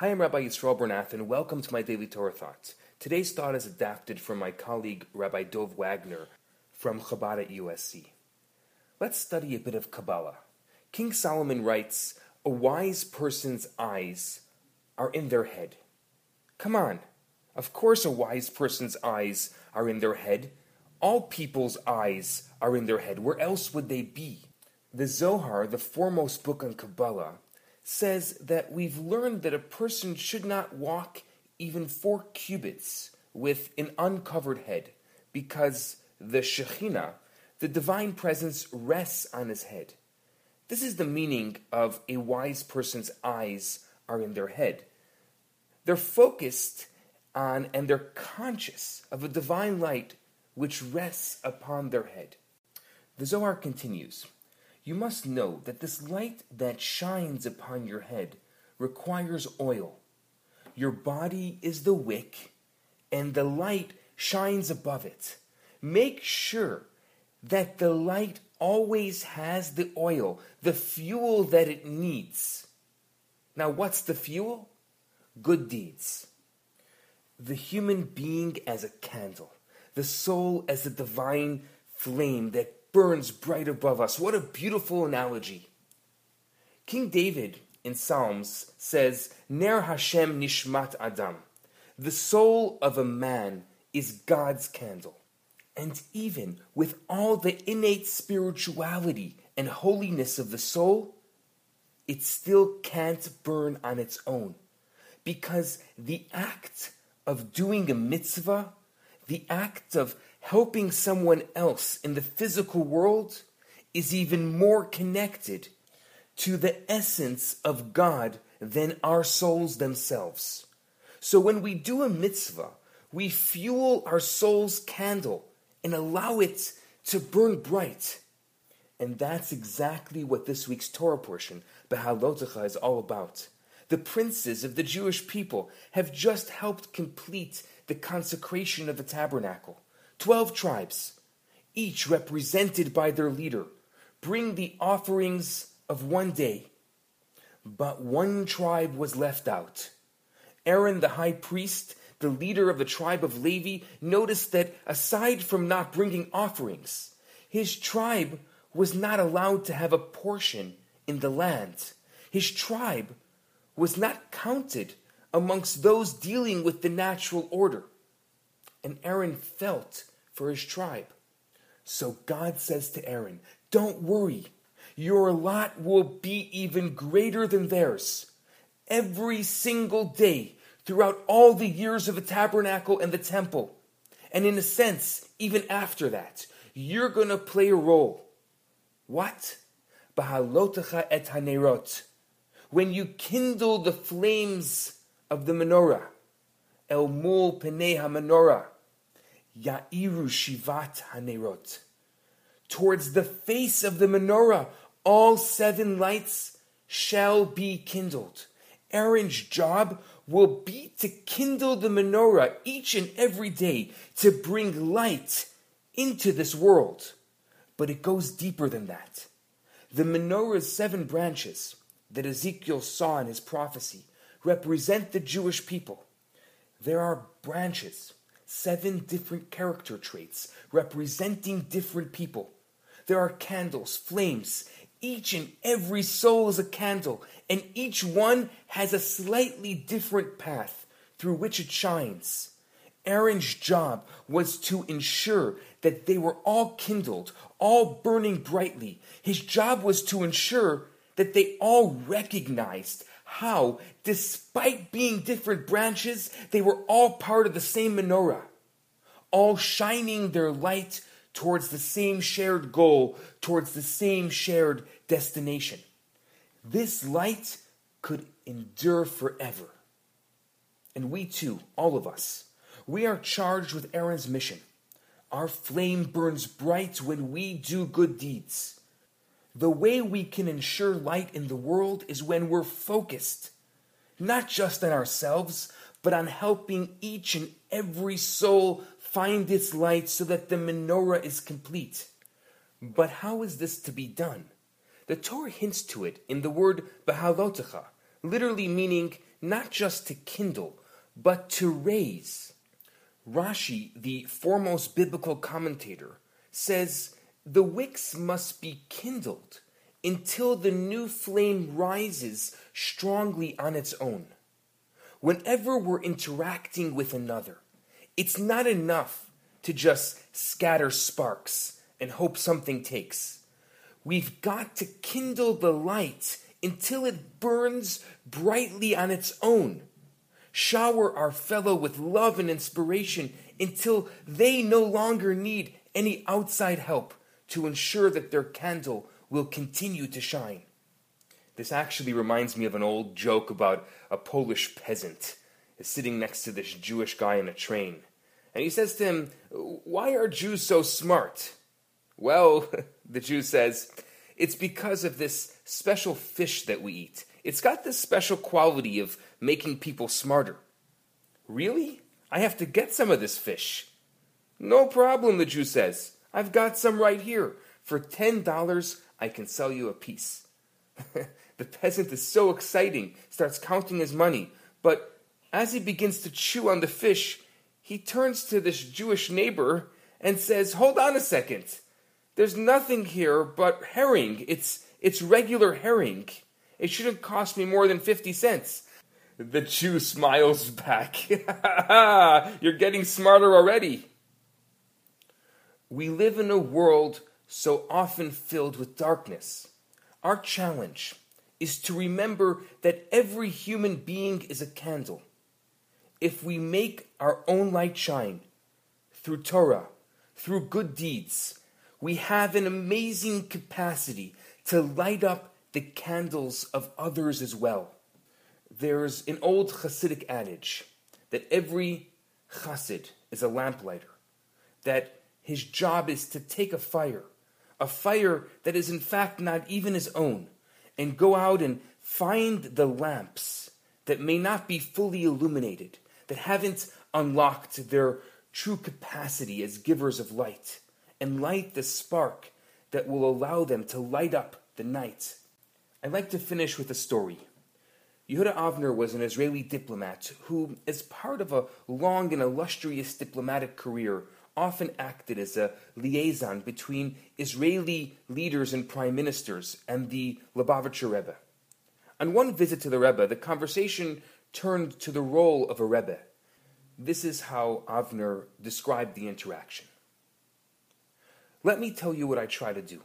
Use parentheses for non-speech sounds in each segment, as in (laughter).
Hi, I'm Rabbi Yisrael Bernath, and welcome to my daily Torah thought. Today's thought is adapted from my colleague Rabbi Dov Wagner from Chabad at USC. Let's study a bit of Kabbalah. King Solomon writes, "A wise person's eyes are in their head." Come on, of course, a wise person's eyes are in their head. All people's eyes are in their head. Where else would they be? The Zohar, the foremost book on Kabbalah, says that we've learned that a person should not walk even four cubits with an uncovered head because the Shekhinah, the divine presence, rests on his head. This is the meaning of a wise person's eyes are in their head. They're focused on and they're conscious of a divine light which rests upon their head. The Zohar continues you must know that this light that shines upon your head requires oil. Your body is the wick, and the light shines above it. Make sure that the light always has the oil, the fuel that it needs. Now, what's the fuel? Good deeds. The human being as a candle, the soul as a divine flame that burns bright above us. What a beautiful analogy. King David in Psalms says, Ner Hashem Nishmat Adam. The soul of a man is God's candle. And even with all the innate spirituality and holiness of the soul, it still can't burn on its own. Because the act of doing a mitzvah, the act of helping someone else in the physical world is even more connected to the essence of God than our souls themselves. So when we do a mitzvah, we fuel our soul's candle and allow it to burn bright. And that's exactly what this week's Torah portion, Behalotecha, is all about. The princes of the Jewish people have just helped complete the consecration of the tabernacle. Twelve tribes, each represented by their leader, bring the offerings of one day. But one tribe was left out. Aaron, the high priest, the leader of the tribe of Levi, noticed that aside from not bringing offerings, his tribe was not allowed to have a portion in the land. His tribe was not counted amongst those dealing with the natural order. And Aaron felt for his tribe. So God says to Aaron, Don't worry, your lot will be even greater than theirs. Every single day throughout all the years of the tabernacle and the temple. And in a sense, even after that, you're going to play a role. What? Behalotecha et hanerot. When you kindle the flames of the menorah, el mul penei menorah, Ya'iru Shivat Hanerot. Towards the face of the menorah, all seven lights shall be kindled. Aaron's job will be to kindle the menorah each and every day to bring light into this world. But it goes deeper than that. The menorah's seven branches that Ezekiel saw in his prophecy represent the Jewish people. There are branches seven different character traits representing different people. There are candles, flames. Each and every soul is a candle, and each one has a slightly different path through which it shines. Aaron's job was to ensure that they were all kindled, all burning brightly. His job was to ensure that they all recognized how, despite being different branches, they were all part of the same menorah, all shining their light towards the same shared goal, towards the same shared destination. This light could endure forever. And we too, all of us, we are charged with Aaron's mission. Our flame burns bright when we do good deeds. The way we can ensure light in the world is when we're focused, not just on ourselves, but on helping each and every soul find its light so that the menorah is complete. But how is this to be done? The Torah hints to it in the word Behalotecha, literally meaning not just to kindle, but to raise. Rashi, the foremost biblical commentator, says the wicks must be kindled until the new flame rises strongly on its own. Whenever we're interacting with another, it's not enough to just scatter sparks and hope something takes. We've got to kindle the light until it burns brightly on its own. Shower our fellow with love and inspiration until they no longer need any outside help to ensure that their candle will continue to shine. This actually reminds me of an old joke about a Polish peasant is sitting next to this Jewish guy in a train. And he says to him, Why are Jews so smart? Well, (laughs) the Jew says, It's because of this special fish that we eat. It's got this special quality of making people smarter. Really? I have to get some of this fish. No problem, the Jew says. I've got some right here. For $10, I can sell you a piece. (laughs) the peasant is so exciting, starts counting his money, but as he begins to chew on the fish, he turns to this Jewish neighbor and says, Hold on a second. There's nothing here but herring. It's, it's regular herring. It shouldn't cost me more than 50 cents. The Jew smiles back. (laughs) You're getting smarter already. We live in a world so often filled with darkness. Our challenge is to remember that every human being is a candle. If we make our own light shine through Torah, through good deeds, we have an amazing capacity to light up the candles of others as well. There's an old Hasidic adage that every Chassid is a lamplighter, that his job is to take a fire, a fire that is in fact not even his own, and go out and find the lamps that may not be fully illuminated, that haven't unlocked their true capacity as givers of light, and light the spark that will allow them to light up the night. I'd like to finish with a story. Yehuda Avner was an Israeli diplomat who, as part of a long and illustrious diplomatic career, often acted as a liaison between Israeli leaders and prime ministers and the Lubavitcher Rebbe. On one visit to the Rebbe, the conversation turned to the role of a Rebbe. This is how Avner described the interaction. Let me tell you what I try to do.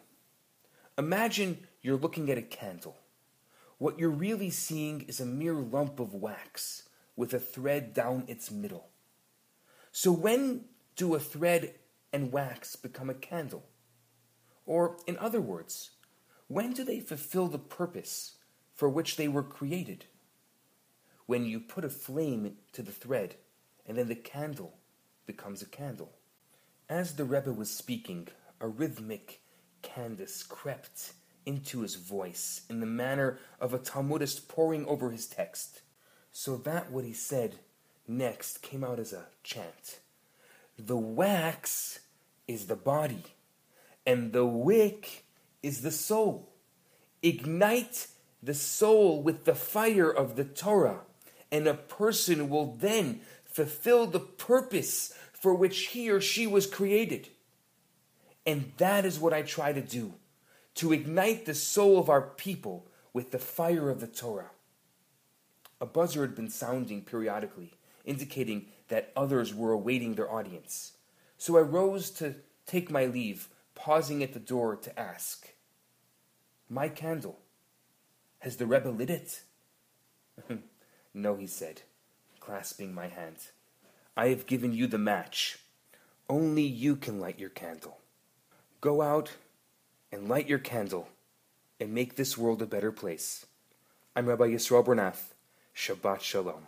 Imagine you're looking at a candle. What you're really seeing is a mere lump of wax with a thread down its middle. So when do a thread and wax become a candle? Or, in other words, when do they fulfill the purpose for which they were created? When you put a flame to the thread, and then the candle becomes a candle. As the Rebbe was speaking, a rhythmic cadence crept into his voice in the manner of a Talmudist poring over his text, so that what he said next came out as a chant. The wax is the body, and the wick is the soul. Ignite the soul with the fire of the Torah, and a person will then fulfill the purpose for which he or she was created. And that is what I try to do to ignite the soul of our people with the fire of the Torah. A buzzer had been sounding periodically, indicating that others were awaiting their audience. So I rose to take my leave, pausing at the door to ask, My candle, has the Rebbe lit it? (laughs) no, he said, clasping my hand. I have given you the match. Only you can light your candle. Go out and light your candle and make this world a better place. I'm Rabbi Yisrael Bernath. Shabbat Shalom.